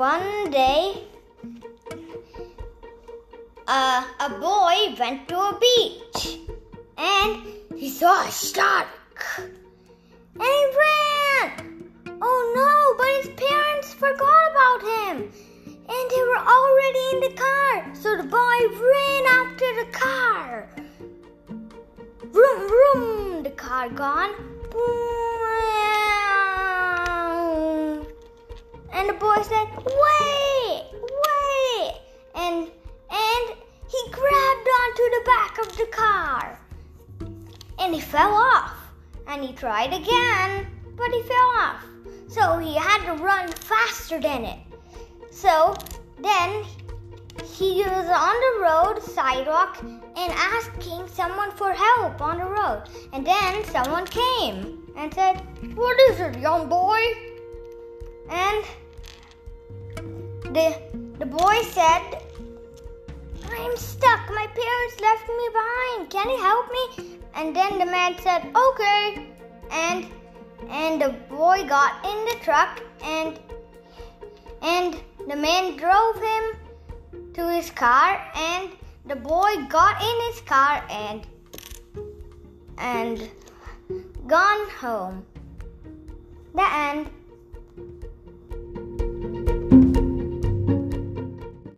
one day, uh, a boy went to a beach and he saw a shark and he ran. Oh no, but his parents forgot about him and they were already in the car. So the boy ran after the car. Vroom, vroom, the car gone. And the boy said, wait, wait. And, and he grabbed onto the back of the car. And he fell off. And he tried again, but he fell off. So he had to run faster than it. So then he was on the road sidewalk and asking someone for help on the road. And then someone came and said, What is it, young boy? And the, the boy said, I'm stuck. My parents left me behind. Can you help me? And then the man said, Okay. And and the boy got in the truck and and the man drove him to his car and the boy got in his car and and gone home. The end.